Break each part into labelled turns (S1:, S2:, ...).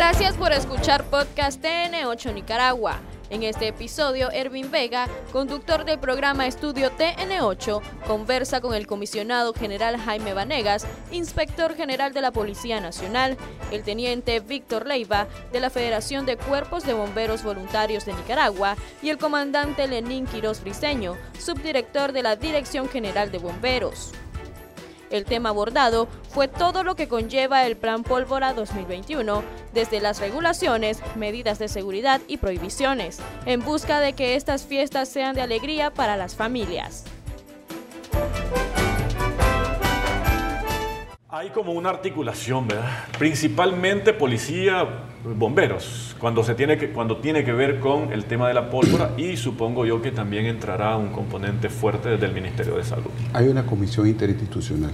S1: Gracias por escuchar Podcast TN8 Nicaragua. En este episodio, Ervin Vega, conductor del programa Estudio TN8, conversa con el comisionado general Jaime Vanegas, inspector general de la Policía Nacional, el teniente Víctor Leiva, de la Federación de Cuerpos de Bomberos Voluntarios de Nicaragua, y el comandante Lenín Quirós Briseño, subdirector de la Dirección General de Bomberos. El tema abordado fue todo lo que conlleva el Plan Pólvora 2021, desde las regulaciones, medidas de seguridad y prohibiciones, en busca de que estas fiestas sean de alegría para las familias.
S2: Hay como una articulación, ¿verdad? Principalmente policía, bomberos, cuando, se tiene que, cuando tiene que ver con el tema de la pólvora y supongo yo que también entrará un componente fuerte desde el Ministerio de Salud.
S3: Hay una comisión interinstitucional.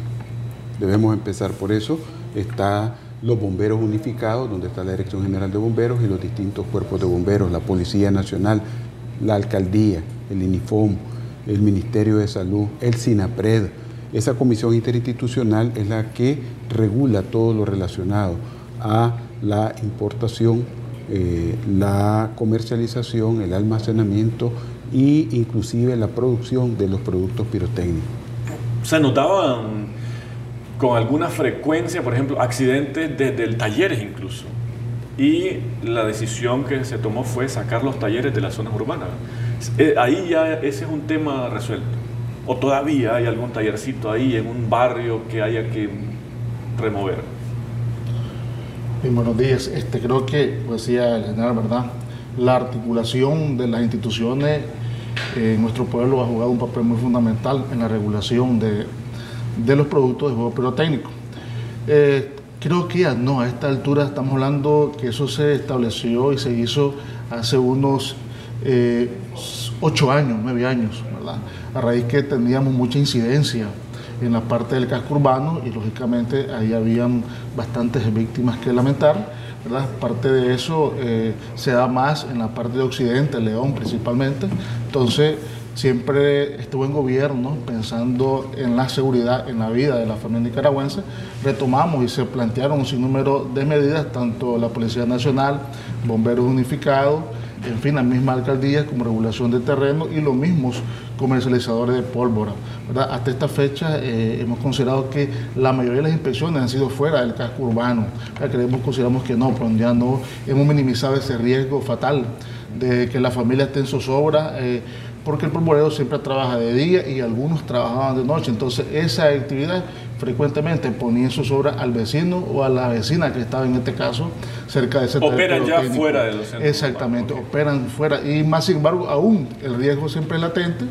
S3: Debemos empezar por eso. Está los bomberos unificados, donde está la Dirección General de Bomberos y los distintos cuerpos de bomberos, la Policía Nacional, la Alcaldía, el INIFOM, el Ministerio de Salud, el SINAPRED esa comisión interinstitucional es la que regula todo lo relacionado a la importación, eh, la comercialización, el almacenamiento e inclusive la producción de los productos pirotécnicos.
S2: Se notaban con alguna frecuencia, por ejemplo, accidentes desde el talleres incluso. Y la decisión que se tomó fue sacar los talleres de las zonas urbanas. Eh, ahí ya ese es un tema resuelto o todavía hay algún tallercito ahí en un barrio que haya que remover.
S4: buenos días. Este, creo que, pues decía el general, ¿verdad? La articulación de las instituciones en nuestro pueblo ha jugado un papel muy fundamental en la regulación de, los productos de juego pirotécnico. Eh, creo que no, a esta altura estamos hablando que eso se estableció y se hizo hace unos eh, ocho años, nueve años, ¿verdad? a raíz que teníamos mucha incidencia en la parte del casco urbano y lógicamente ahí habían bastantes víctimas que lamentar. ¿verdad? Parte de eso eh, se da más en la parte de Occidente, León principalmente. Entonces, siempre este buen gobierno, pensando en la seguridad, en la vida de la familia nicaragüense, retomamos y se plantearon un sinnúmero de medidas, tanto la Policía Nacional, Bomberos Unificados, en fin, las mismas alcaldías como regulación de terreno y los mismos comercializadores de pólvora. Hasta esta fecha eh, hemos considerado que la mayoría de las inspecciones han sido fuera del casco urbano. Creemos, consideramos que no, pero ya no hemos minimizado ese riesgo fatal de que la familia esté en zozobra. Eh, porque el polvorero siempre trabaja de día y algunos trabajaban de noche. Entonces, esa actividad frecuentemente ponía en zozobra al vecino o a la vecina que estaba en este caso cerca de ese
S2: Operan ya fuera de los centros.
S4: Exactamente, operan fuera. Y más sin embargo, aún el riesgo siempre es latente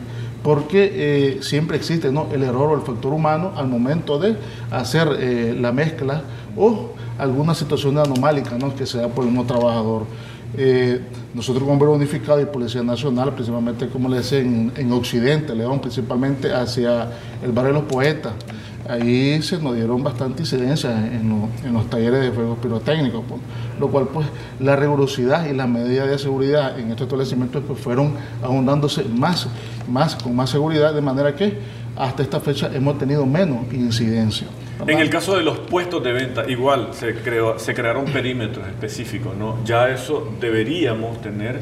S4: porque eh, siempre existe ¿no? el error o el factor humano al momento de hacer eh, la mezcla o alguna situación anomálica ¿no? que se da por el mismo trabajador. Eh, nosotros como Bomberos Unificado y Policía Nacional, principalmente como le decía en, Occidente, León, principalmente hacia el barrio de los Poetas, ahí se nos dieron bastante incidencia en, los talleres de fuegos pirotécnicos, pues, lo cual pues la rigurosidad y las medidas de seguridad en estos establecimientos pues, fueron ahondándose más, más, con más seguridad, de manera que hasta esta fecha hemos tenido menos incidencia.
S2: En el caso de los puestos de venta, igual se, creó, se crearon perímetros específicos, ¿no? Ya eso deberíamos tener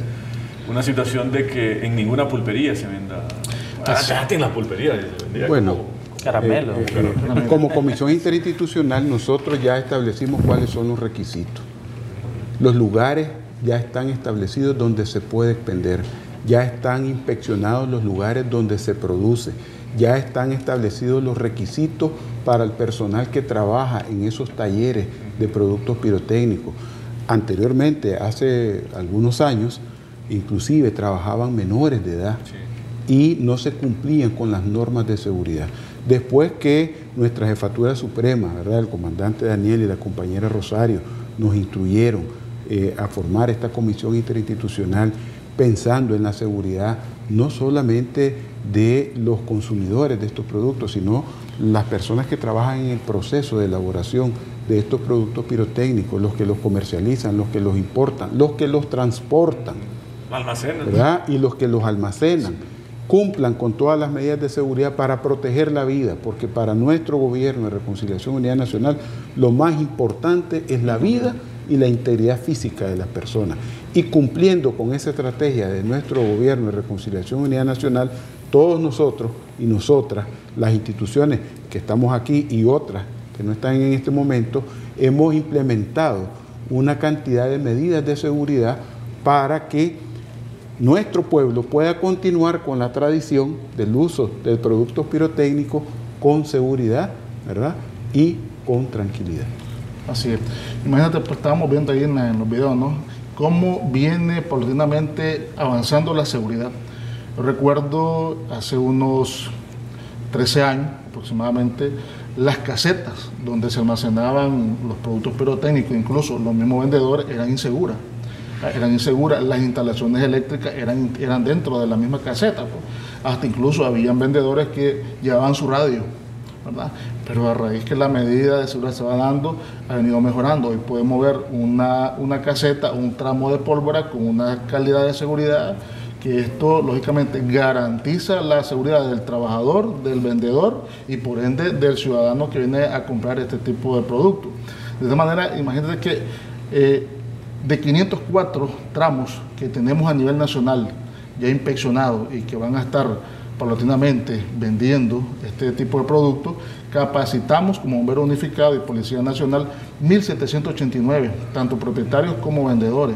S2: una situación de que en ninguna pulpería se venda.
S3: Ah, en la pulpería Bueno, caramelo. Eh, eh, como comisión interinstitucional nosotros ya establecimos cuáles son los requisitos. Los lugares ya están establecidos donde se puede expender, ya están inspeccionados los lugares donde se produce, ya están establecidos los requisitos para el personal que trabaja en esos talleres de productos pirotécnicos. Anteriormente, hace algunos años, inclusive trabajaban menores de edad y no se cumplían con las normas de seguridad. Después que nuestra jefatura suprema, ¿verdad? el comandante Daniel y la compañera Rosario, nos instruyeron eh, a formar esta comisión interinstitucional pensando en la seguridad no solamente de los consumidores de estos productos, sino las personas que trabajan en el proceso de elaboración de estos productos pirotécnicos, los que los comercializan, los que los importan, los que los transportan,
S2: almacenan.
S3: y los que los almacenan, cumplan con todas las medidas de seguridad para proteger la vida, porque para nuestro gobierno de Reconciliación Unidad Nacional lo más importante es la vida y la integridad física de las personas. Y cumpliendo con esa estrategia de nuestro gobierno de reconciliación y unidad nacional, todos nosotros y nosotras, las instituciones que estamos aquí y otras que no están en este momento, hemos implementado una cantidad de medidas de seguridad para que nuestro pueblo pueda continuar con la tradición del uso de productos pirotécnicos con seguridad, ¿verdad? Y con tranquilidad.
S4: Así es. Imagínate, pues estábamos viendo ahí en, los videos, ¿no? Cómo viene paulatinamente avanzando la seguridad. recuerdo hace unos 13 años aproximadamente, las casetas donde se almacenaban los productos pirotécnicos, incluso los mismos vendedores, eran inseguras. Eran inseguras, las instalaciones eléctricas eran, eran dentro de la misma caseta. Pues. Hasta incluso habían vendedores que llevaban su radio, ¿verdad? Pero a raíz que la medida de seguridad se va dando, ha venido mejorando. Hoy podemos ver una, una caseta, un tramo de pólvora con una calidad de seguridad que esto lógicamente garantiza la seguridad del trabajador, del vendedor y por ende del ciudadano que viene a comprar este tipo de productos. De esta manera, imagínate que eh, de 504 tramos que tenemos a nivel nacional ya inspeccionados y que van a estar paulatinamente vendiendo este tipo de productos, capacitamos como bombero unificado y Policía Nacional 1.789, tanto propietarios como vendedores.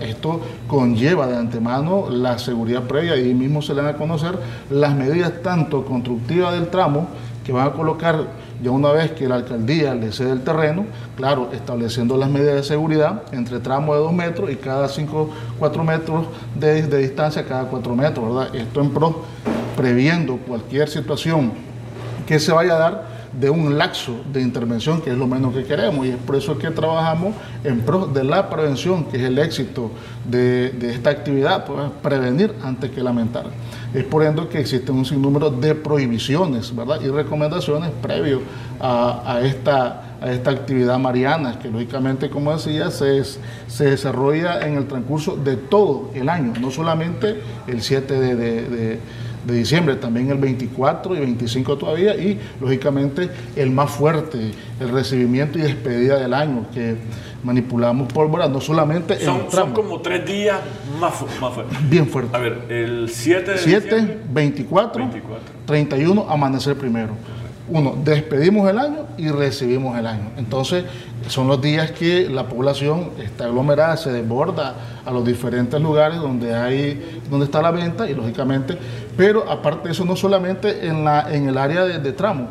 S4: Esto conlleva de antemano la seguridad previa y ahí mismo se le van a conocer las medidas tanto constructivas del tramo que van a colocar ya una vez que la alcaldía le cede el terreno, claro, estableciendo las medidas de seguridad entre tramos de dos metros y cada 5, 4 metros de, de, distancia, cada 4 metros, ¿verdad? Esto en pro, previendo cualquier situación que se vaya a dar de un laxo de intervención, que es lo menos que queremos, y es por eso que trabajamos en pro de la prevención, que es el éxito de, esta actividad, pues, prevenir antes que lamentar. Es por ende que existe un sinnúmero de prohibiciones ¿verdad? y recomendaciones previo a, esta, a esta actividad mariana, que lógicamente, como decía, se, se desarrolla en el transcurso de todo el año, no solamente el 7 de de diciembre, también el 24 y 25 todavía, y lógicamente el más fuerte, el recibimiento y despedida del año, que manipulamos pólvora, no solamente
S2: son, en son como tres días más, más fuertes.
S4: Bien fuertes.
S2: A ver, el 7 de
S4: 7, 24, 24, 31, amanecer primero uno, despedimos el año y recibimos el año. Entonces, son los días que la población está aglomerada, se desborda a los diferentes lugares donde hay, donde está la venta y lógicamente, pero aparte de eso, no solamente en, la, en el área de, tramo,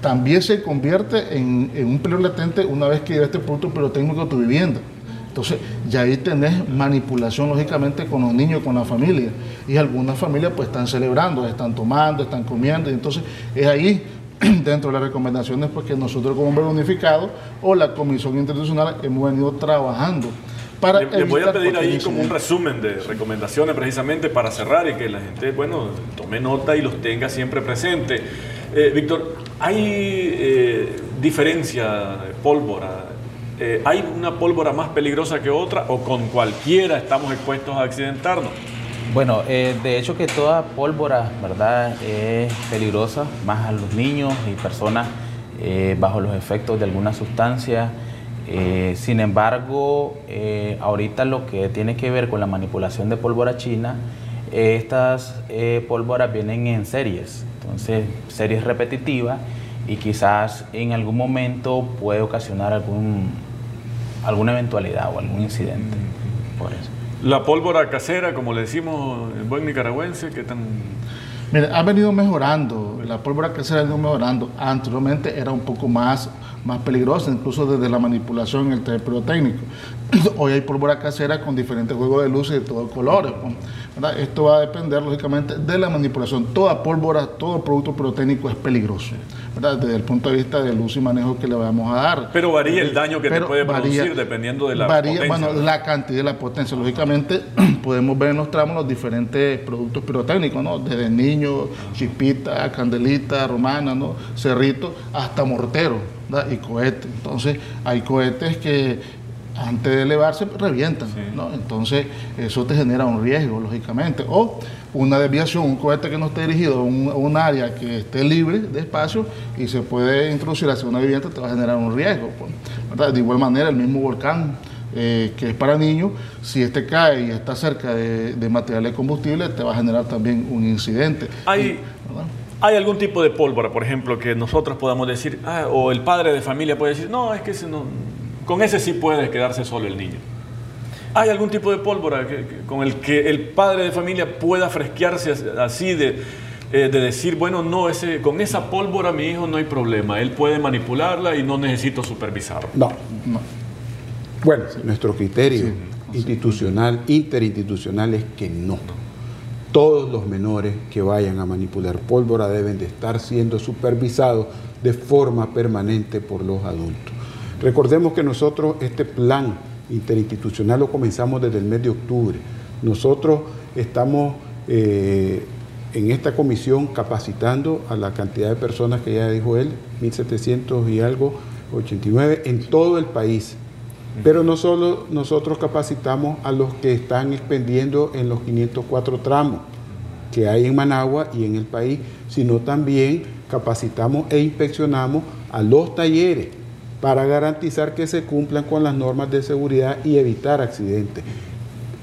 S4: también se convierte en, un peligro latente una vez que llega este producto pirotécnico a tu vivienda. Entonces, ya ahí tenés manipulación, lógicamente, con los niños, con la familia. Y algunas familias pues están celebrando, están tomando, están comiendo. Y entonces, es ahí dentro de las recomendaciones pues, que nosotros como Hombre Unificado o la Comisión Internacional hemos venido trabajando.
S2: Para le, voy a pedir ahí como un resumen de recomendaciones precisamente para cerrar y que la gente, bueno, tome nota y los tenga siempre presente. Eh, Víctor, ¿hay eh, diferencia de pólvora? Eh, ¿Hay una pólvora más peligrosa que otra o con cualquiera estamos expuestos a accidentarnos?
S5: Bueno, eh, de hecho que toda pólvora, ¿verdad?, es peligrosa, más a los niños y personas eh, bajo los efectos de alguna sustancia. Eh, sin embargo, ahorita lo que tiene que ver con la manipulación de pólvora china, estas pólvoras vienen en series, entonces series repetitivas y quizás en algún momento puede ocasionar algún, alguna eventualidad o algún incidente. Por eso.
S2: La pólvora casera, como le decimos en buen nicaragüense, ¿qué tan...?
S4: Mire, ha venido mejorando, la pólvora casera ha venido mejorando. Anteriormente era un poco más, más peligrosa, incluso desde la manipulación en el terreno técnico. Hoy hay pólvora casera con diferentes juegos de luces de todos colores. Esto va a depender, lógicamente, de la manipulación. Toda pólvora, todo producto pirotécnico es peligroso, desde el punto de vista del uso y manejo que le vamos a dar.
S2: Pero varía el daño que te puede producir dependiendo de la
S4: varía, Bueno, la cantidad y la potencia. Lógicamente, podemos ver en los tramos los diferentes productos pirotécnicos, ¿no? desde niños, chispita, candelita, romana, ¿no? cerrito, hasta mortero y cohetes. Entonces, hay cohetes que antes de elevarse revientan, ¿no? Entonces eso te genera un riesgo, lógicamente. O una desviación, un cohete que no esté dirigido a un, área que esté libre de espacio y se puede introducir hacia una vivienda, te va a generar un riesgo. Pues. De igual manera, el mismo volcán eh, que es para niños, si este cae y está cerca de, de materiales combustibles, te va a generar también un incidente.
S2: Hay, ¿Hay algún tipo de pólvora, por ejemplo, que nosotros podamos decir, ah, o el padre de familia puede decir, no, es que no, con ese sí puede quedarse solo el niño? ¿Hay algún tipo de pólvora con el que el padre de familia pueda fresquearse así de, eh, de decir, bueno, no, ese, con esa pólvora mi hijo no hay problema, él puede manipularla y no necesito supervisarlo?
S3: No, no. Bueno, nuestro criterio institucional, interinstitucional es que no. Todos los menores que vayan a manipular pólvora deben de estar siendo supervisados de forma permanente por los adultos. Recordemos que nosotros este plan interinstitucional lo comenzamos desde el mes de octubre. Nosotros estamos eh, en esta comisión capacitando a la cantidad de personas que ya dijo él, 1.700 y algo, 89, en todo el país pero no solo nosotros capacitamos a los que están expendiendo en los 504 tramos que hay en Managua y en el país, sino también capacitamos e inspeccionamos a los talleres para garantizar que se cumplan con las normas de seguridad y evitar accidentes.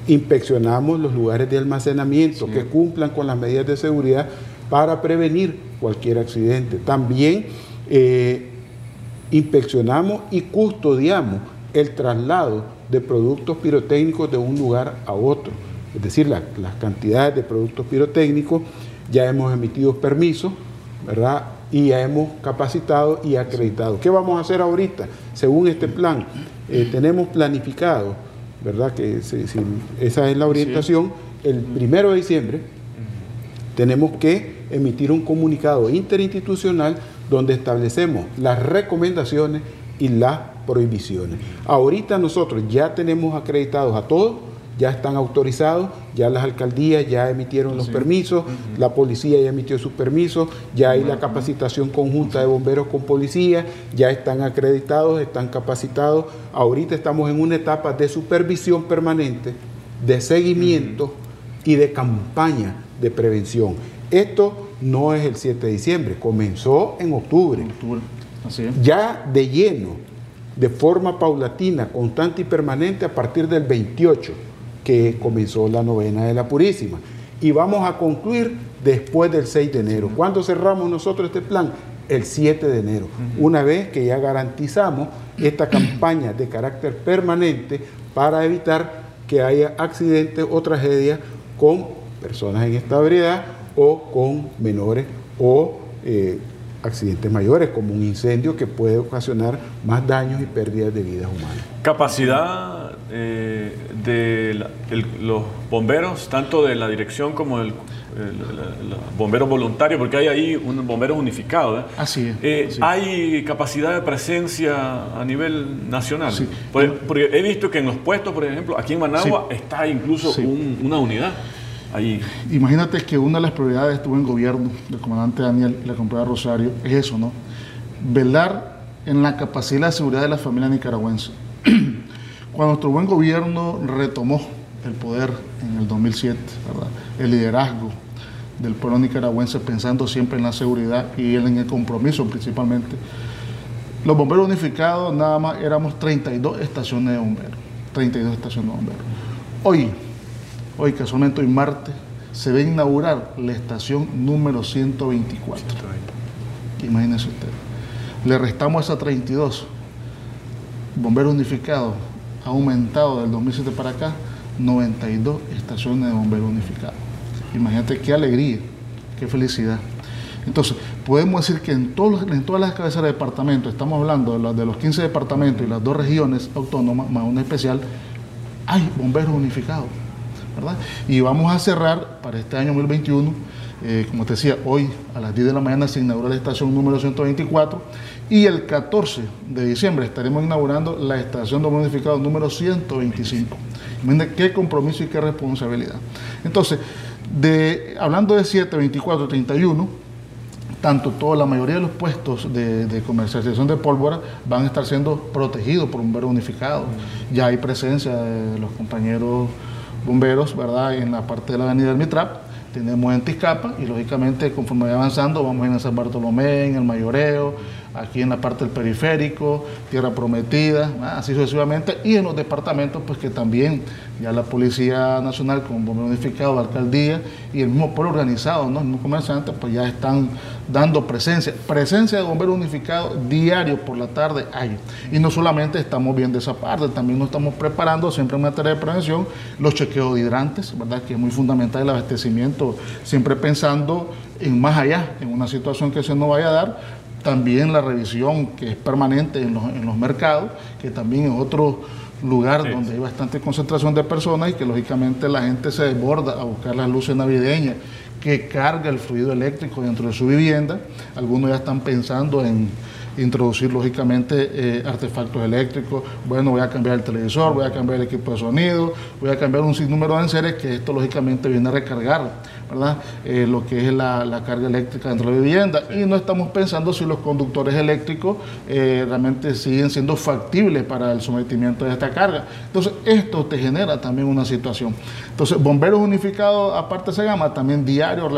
S3: Inspeccionamos los lugares de almacenamiento que cumplan con las medidas de seguridad para prevenir cualquier accidente. También eh, inspeccionamos y custodiamos el traslado de productos pirotécnicos de un lugar a otro. Es decir, las cantidades de productos pirotécnicos, ya hemos emitido permisos, ¿verdad? Y ya hemos capacitado y acreditado. ¿Qué vamos a hacer ahorita? Según este plan, eh, tenemos planificado, ¿verdad? Que esa es la orientación. El primero de diciembre tenemos que emitir un comunicado interinstitucional donde establecemos las recomendaciones y las prohibiciones. Ahorita nosotros ya tenemos acreditados a todos, ya están autorizados, ya las alcaldías ya emitieron los permisos, la policía ya emitió sus permisos, ya hay la capacitación conjunta de bomberos con policía, ya están acreditados, están capacitados. Ahorita estamos en una etapa de supervisión permanente, de seguimiento y de campaña de prevención. Esto no es el 7 de diciembre, comenzó en octubre. Ya de lleno de forma paulatina, constante y permanente a partir del 28, que comenzó la novena de la Purísima. Y vamos a concluir después del 6 de enero. ¿Cuándo cerramos nosotros este plan? El 7 de enero, una vez que ya garantizamos esta campaña de carácter permanente para evitar que haya accidentes o tragedias con personas en estabilidad o con menores o eh, accidentes mayores, como un incendio que puede ocasionar más daños y pérdidas de vidas humanas.
S2: Capacidad eh, de los bomberos, tanto de la dirección como del bomberos voluntarios, porque hay ahí un bombero unificado.
S4: ¿eh? Así, es,
S2: eh, ¿Hay capacidad de presencia a nivel nacional? Sí. Porque, he visto que en los puestos, por ejemplo, aquí en Managua está incluso una unidad.
S4: Imagínate que una de las prioridades de en gobierno del comandante Daniel y la compañera Rosario es eso, ¿no? Velar en la capacidad de seguridad de la familia nicaragüense. Cuando nuestro buen gobierno retomó el poder en el 2007, ¿verdad? el liderazgo del pueblo nicaragüense pensando siempre en la seguridad y en el compromiso principalmente, los bomberos unificados nada más éramos 32 estaciones de bomberos. 32 estaciones de bomberos. Hoy, Hoy, casualmente hoy martes, se va a inaugurar la estación número 124. Imagínense usted. Le restamos esa 32. Bomberos unificados ha aumentado del 2007 para acá 92 estaciones de bomberos unificados. Imagínate qué alegría, qué felicidad. Entonces, podemos decir que en, todos, en todas las cabezas de departamento, estamos hablando de los, de los 15 departamentos y las dos regiones autónomas, más una especial, hay bomberos unificados. Y vamos a cerrar para este año 2021, eh, como te decía, hoy a las 10 de la mañana se inaugura la estación número 124 y el 14 de diciembre estaremos inaugurando la estación de modificado número 125. Imagínate qué compromiso y qué responsabilidad. Entonces, hablando de 7, 24, 31, tanto toda la mayoría de los puestos de, comercialización de pólvora van a estar siendo protegidos por un verde unificado. Ya hay presencia de los compañeros bomberos, ¿verdad? En la parte de la avenida del Mitrap, tenemos en y lógicamente conforme vaya avanzando vamos a San Bartolomé, en el Mayoreo, aquí en la parte del periférico, Tierra Prometida, así sucesivamente, y en los departamentos, pues que también ya la Policía Nacional con bombero unificado, la alcaldía y el mismo pueblo organizado, ¿no? los comerciantes, pues ya están dando presencia, presencia de bomberos unificados diario por la tarde hay. Y no solamente estamos viendo esa parte, también nos estamos preparando siempre en materia de prevención, los chequeos de hidrantes, ¿verdad? Que es muy fundamental el abastecimiento, siempre pensando en más allá, en una situación que se nos vaya a dar, también la revisión que es permanente en los, mercados, que también es otro lugar donde hay bastante concentración de personas y que lógicamente la gente se desborda a buscar las luces navideñas que carga el fluido eléctrico dentro de su vivienda. Algunos ya están pensando en introducir lógicamente eh, artefactos eléctricos. Bueno, voy a cambiar el televisor, voy a cambiar el equipo de sonido, voy a cambiar un sinnúmero de enseres que esto lógicamente viene a recargar ¿verdad? Eh, lo que es la, carga eléctrica dentro de la vivienda. Y no estamos pensando si los conductores eléctricos eh, realmente siguen siendo factibles para el sometimiento de esta carga. Entonces, esto te genera también una situación. Entonces, bomberos unificados, aparte de esa gama, también diarios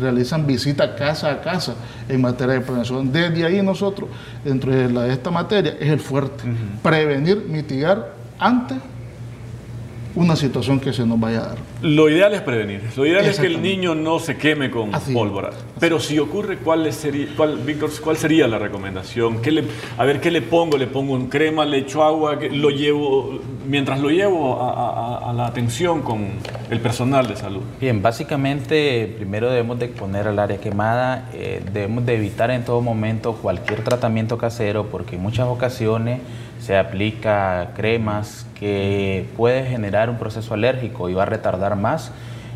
S4: realizan visitas casa a casa en materia de prevención. Desde ahí nosotros, dentro de, esta materia, es el fuerte. Prevenir, mitigar antes una situación que se nos vaya a dar.
S2: Lo ideal es prevenir. Lo ideal es que el niño no se queme con pólvora. Pero si ocurre, ¿cuál sería, cuál, Víctor, cuál sería la recomendación? ¿Qué le, a ver, ¿qué le pongo? ¿Le pongo un crema? ¿Le echo agua? ¿Lo llevo, mientras lo llevo a, la atención con el personal de salud?
S5: Bien, básicamente primero debemos de poner al área quemada, eh, debemos de evitar en todo momento cualquier tratamiento casero porque en muchas ocasiones se aplica cremas que puede generar un proceso alérgico y va a retardar más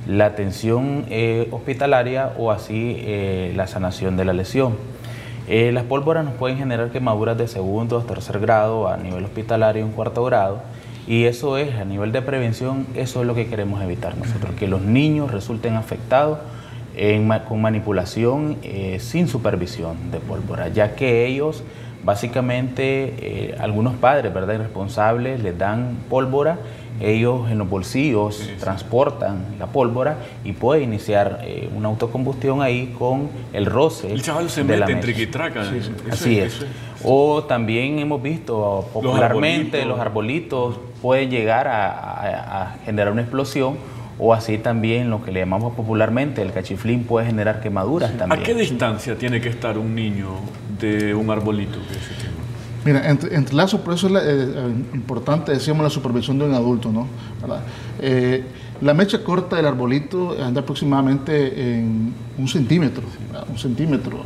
S5: la atención eh, hospitalaria o así eh, la sanación de la lesión. Eh, las pólvoras nos pueden generar quemaduras de segundo tercer grado a nivel hospitalario un cuarto grado. Y eso es, a nivel de prevención, eso es lo que queremos evitar nosotros, que los niños resulten afectados con manipulación sin supervisión de pólvora, ya que ellos Básicamente, eh, algunos padres, ¿verdad? Irresponsables, les dan pólvora, ellos en los bolsillos transportan la pólvora y puede iniciar eh, una autocombustión ahí con el roce.
S2: El chaval se mete en triquitraca.
S5: Así es. O también hemos visto popularmente los arbolitos, pueden llegar a, generar una explosión o así también lo que le llamamos popularmente el cachiflín puede generar quemaduras también.
S2: ¿A qué distancia tiene que estar un niño de un arbolito que se quema?
S4: Mira, entre, entre lazos, por eso es eh, eh, importante, decíamos, la supervisión de un adulto, ¿no? Eh, la mecha corta del arbolito anda aproximadamente en un centímetro, un centímetro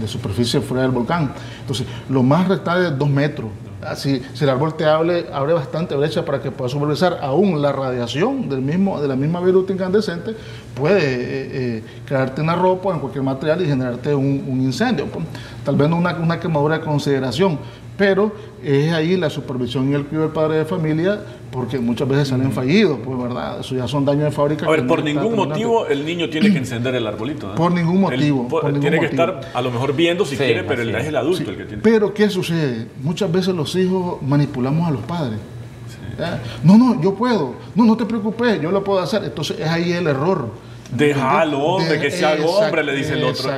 S4: de, superficie fuera del volcán. Entonces, lo más restante es dos metros si, si, el árbol te abre, bastante brecha para que pueda supervisar, aún la radiación del mismo, de la misma viruta incandescente puede eh, eh, crearte una ropa en cualquier material y generarte un, incendio. Pues, tal vez una, una quemadura de consideración, pero es ahí la supervisión y el cuidado del padre de familia, porque muchas veces salen fallidos, pues verdad, eso ya son daños de fábrica.
S2: A ver, por ningún motivo el niño tiene que encender el arbolito.
S4: Por ningún motivo.
S2: tiene que estar a lo mejor viendo si quiere, pero es el adulto el que tiene.
S4: Pero ¿qué sucede? Muchas veces los hijos manipulamos a los padres. No, no, yo puedo. No, no te preocupes, yo lo puedo hacer. Entonces es ahí el error
S2: Déjalo, hombre, que sea hombre, le dice el otro.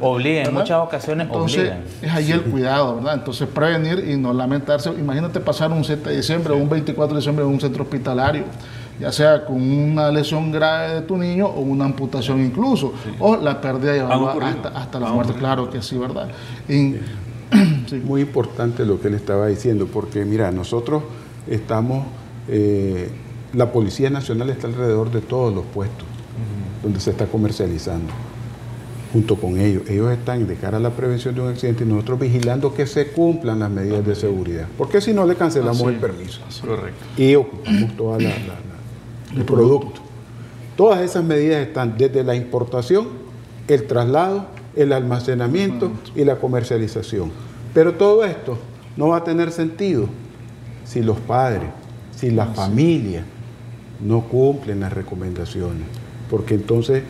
S5: Obliga, en muchas ocasiones
S4: Entonces, es ahí el cuidado, ¿verdad? Entonces, prevenir y no lamentarse. Imagínate pasar un 7 de diciembre o un 24 de diciembre en un centro hospitalario, ya sea con una lesión grave de tu niño o una amputación incluso, o la pérdida de hasta, hasta la muerte, claro que sí, ¿verdad?
S3: Muy importante lo que él estaba diciendo, porque mira, nosotros estamos, eh, la Policía Nacional está alrededor de todos los puestos donde se está comercializando. Junto con ellos, ellos están de cara a la prevención de un accidente y nosotros vigilando que se cumplan las medidas de seguridad. Porque si no, le cancelamos el permiso. Correcto. Y ocupamos todo el producto. Todas esas medidas están desde la importación, el traslado, el almacenamiento y la comercialización. Pero todo esto no va a tener sentido si los padres, si la familia no cumplen las recomendaciones porque entonces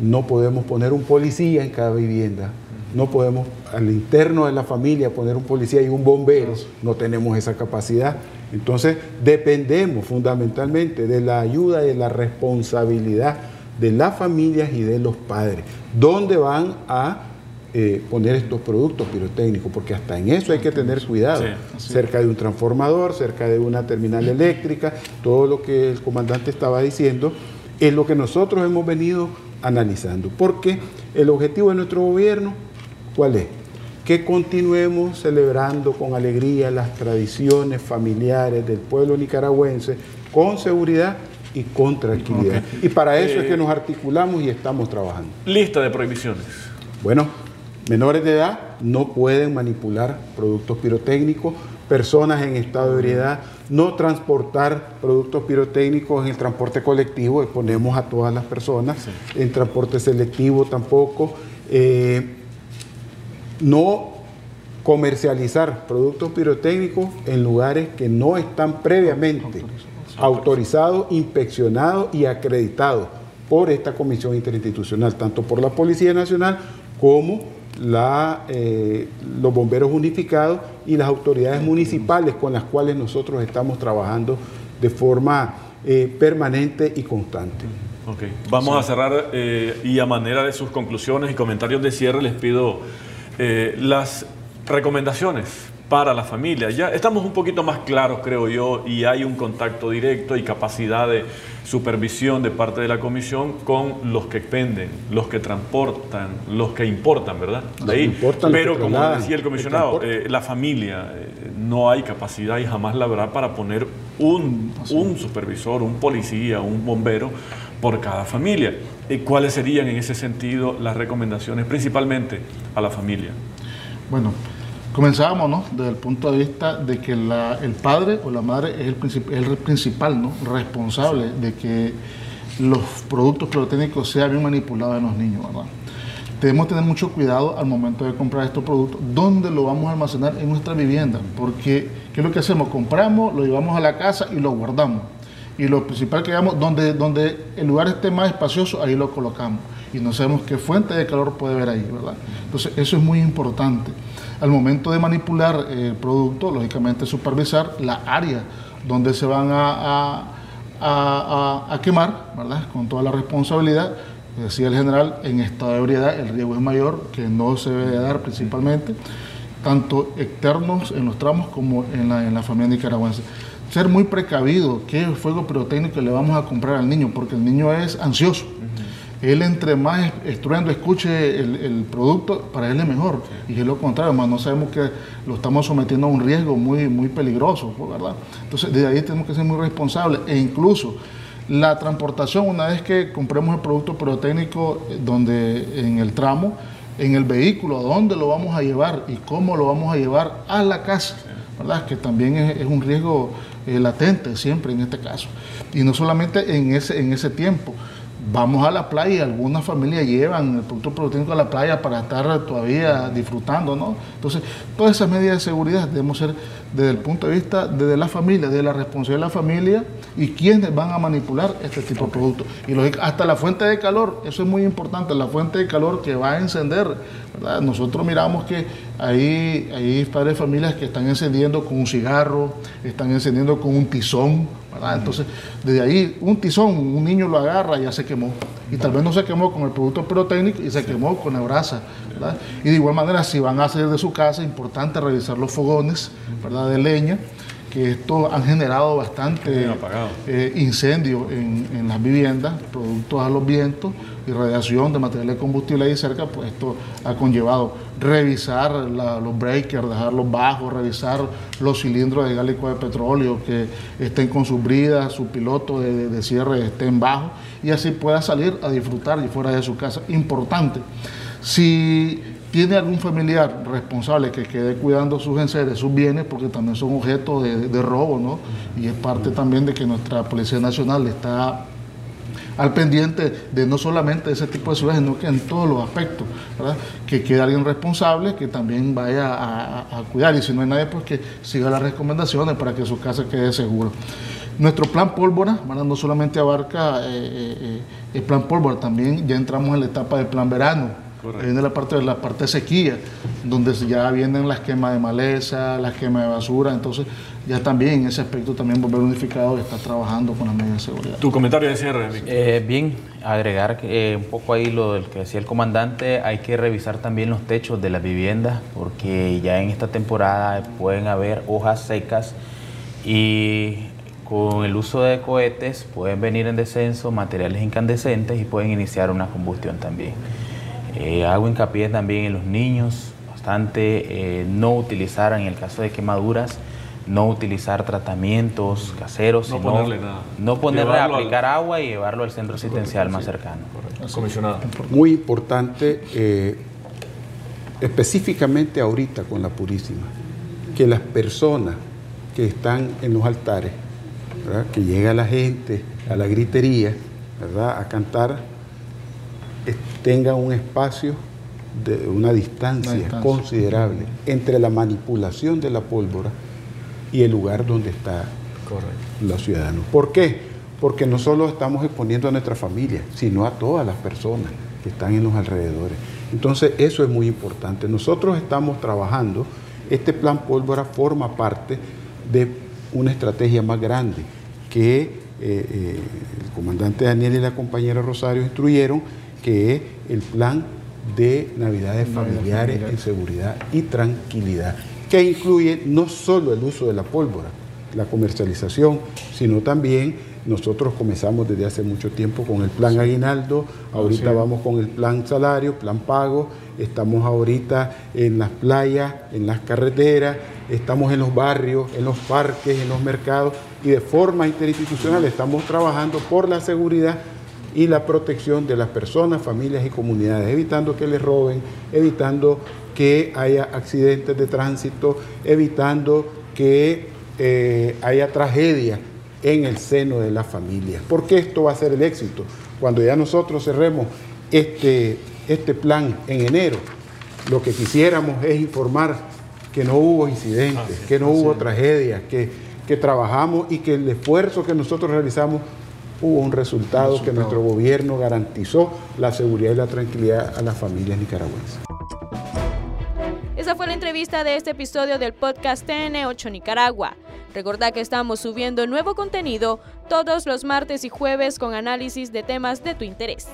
S3: no podemos poner un policía en cada vivienda, no podemos al interno de la familia poner un policía y un bombero, no tenemos esa capacidad. Entonces dependemos fundamentalmente de la ayuda y de la responsabilidad de las familias y de los padres. ¿Dónde van a eh, poner estos productos pirotécnicos? Porque hasta en eso hay que tener cuidado. cerca de un transformador, cerca de una terminal eléctrica, todo lo que el comandante estaba diciendo, es lo que nosotros hemos venido analizando. Porque el objetivo de nuestro gobierno, ¿cuál es? que continuemos celebrando con alegría las tradiciones familiares del pueblo nicaragüense con seguridad y con tranquilidad. Y para eso es que eh, nos articulamos y estamos trabajando.
S2: Lista de prohibiciones.
S3: Bueno, menores de edad no pueden manipular productos pirotécnicos, personas en estado de ebriedad, no transportar productos pirotécnicos en el transporte colectivo, exponemos a todas las personas, en transporte selectivo tampoco. Eh, no comercializar productos pirotécnicos en lugares que no están previamente autorizados, inspeccionados y acreditados por esta comisión interinstitucional, tanto por la Policía Nacional como la, eh, los bomberos unificados y las autoridades municipales con las cuales nosotros estamos trabajando de forma eh, permanente y constante.
S2: Okay. Vamos a cerrar eh, y a manera de sus conclusiones y comentarios de cierre les pido eh, las recomendaciones para la familia. Ya estamos un poquito más claros, creo yo, y hay un contacto directo y capacidad de supervisión de parte de la comisión con los que expenden, los que transportan, los que importan, ¿verdad? De ahí. Pero como decía el comisionado, eh, la familia, eh, no hay capacidad y jamás la habrá para poner un, un supervisor, un policía, un bombero por cada familia. ¿Cuáles serían en ese sentido las recomendaciones principalmente a la familia?
S4: Bueno, comenzábamos ¿no? desde el punto de vista de que el padre o la madre es el, el principal ¿no? responsable de que los productos pirotécnicos sean bien manipulados en los niños. ¿verdad? Debemos tener mucho cuidado al momento de comprar estos productos, dónde lo vamos a almacenar en nuestra vivienda, porque ¿qué es lo que hacemos? Compramos, lo llevamos a la casa y lo guardamos y lo principal que digamos, donde, donde el lugar esté más espacioso, ahí lo colocamos. Y no sabemos qué fuente de calor puede haber ahí, ¿verdad? Entonces, eso es muy importante. Al momento de manipular el producto, lógicamente supervisar la área donde se van a, a, a, quemar, ¿verdad? Con toda la responsabilidad. Decía el general, en estado de ebriedad el riesgo es mayor, que no se debe dar principalmente, tanto externos en los tramos como en la, en la familia nicaragüense ser muy precavido qué fuego pirotécnico le vamos a comprar al niño, porque el niño es ansioso. Él entre más estruendo escuche el, producto, para él es mejor. Y es lo contrario, más no sabemos que lo estamos sometiendo a un riesgo muy, muy peligroso, ¿verdad? Entonces, de ahí tenemos que ser muy responsables. E incluso la transportación, una vez que compremos el producto pirotécnico eh, donde, en el tramo, en el vehículo, a dónde lo vamos a llevar y cómo lo vamos a llevar a la casa, ¿verdad? Que también es un riesgo eh, latente siempre en este caso. Y no solamente en ese, en ese tiempo. Vamos a la playa algunas familias llevan el producto proteínico a la playa para estar todavía disfrutando, ¿no? Entonces, todas esas medidas de seguridad debemos ser desde el punto de vista de la familia, de la responsabilidad de la familia y quiénes van a manipular este tipo de productos. Y hasta la fuente de calor, eso es muy importante, la fuente de calor que va a encender. ¿verdad? Nosotros miramos que hay, hay padres de familias que están encendiendo con un cigarro, están encendiendo con un tizón, entonces, desde ahí, un tizón, un niño lo agarra y ya se quemó. Y tal vez no se quemó con el producto pirotécnico y se quemó con la brasa. Y de igual manera, si van a salir de su casa, es importante revisar los fogones ¿verdad? de leña que esto han generado bastante eh, incendio en, las viviendas, productos a los vientos y radiación de material de combustible ahí cerca, pues esto ha conllevado revisar los breakers, dejarlos bajos, revisar los cilindros de gálico de petróleo que estén con sus bridas, su piloto de, de cierre estén bajos y así pueda salir a disfrutar y fuera de su casa. Importante. Si tiene algún familiar responsable que quede cuidando sus enseres, sus bienes, porque también son objetos de, robo, ¿no? Y es parte también de que nuestra Policía Nacional está al pendiente de no solamente ese tipo de ciudades, sino que en todos los aspectos, ¿verdad? Que quede alguien responsable que también vaya a, cuidar y si no hay nadie, pues que siga las recomendaciones para que su casa quede segura. Nuestro plan pólvora, no solamente abarca eh, eh, eh, el plan pólvora, también ya entramos en la etapa del plan verano viene la parte de la parte de sequía, donde ya vienen las quemas de maleza, las quemas de basura, entonces ya también en ese aspecto también volver unificado y estar trabajando con las medidas de seguridad.
S2: Tu comentario de cierre,
S5: eh, Bien, agregar eh, un poco ahí lo del que decía el comandante, hay que revisar también los techos de las viviendas porque ya en esta temporada pueden haber hojas secas y con el uso de cohetes pueden venir en descenso materiales incandescentes y pueden iniciar una combustión también. Eh, hago hincapié también en los niños, bastante eh, no utilizar en el caso de quemaduras, no utilizar tratamientos caseros,
S2: no ponerle nada.
S5: No ponerle a aplicar agua y llevarlo al centro asistencial más cercano.
S2: Comisionado.
S3: Muy importante, eh, específicamente ahorita con la Purísima, que las personas que están en los altares, que llega la gente a la gritería, ¿verdad? a cantar, tengan un espacio de una distancia, considerable entre la manipulación de la pólvora y el lugar donde está los ciudadanos. ¿Por qué? Porque no solo estamos exponiendo a nuestra familia, sino a todas las personas que están en los alrededores. Entonces, eso es muy importante. Nosotros estamos trabajando, este plan pólvora forma parte de una estrategia más grande que eh, eh, el comandante Daniel y la compañera Rosario instruyeron, que es el plan de Navidades familiares en seguridad y tranquilidad, que incluye no solo el uso de la pólvora, la comercialización, sino también nosotros comenzamos desde hace mucho tiempo con el plan aguinaldo, ahorita vamos con el plan salario, plan pago, estamos ahorita en las playas, en las carreteras, estamos en los barrios, en los parques, en los mercados y de forma interinstitucional estamos trabajando por la seguridad y la protección de las personas, familias y comunidades, evitando que les roben, evitando que haya accidentes de tránsito, evitando que eh, haya tragedia en el seno de las familias. Porque esto va a ser el éxito. Cuando ya nosotros cerremos este, este plan en enero, lo que quisiéramos es informar que no hubo incidentes, que no hubo tragedias, que, que trabajamos y que el esfuerzo que nosotros realizamos hubo un resultado, que nuestro gobierno garantizó la seguridad y la tranquilidad a las familias nicaragüenses.
S1: Esa fue la entrevista de este episodio del podcast TN8 Nicaragua. Recordad que estamos subiendo nuevo contenido todos los martes y jueves con análisis de temas de tu interés.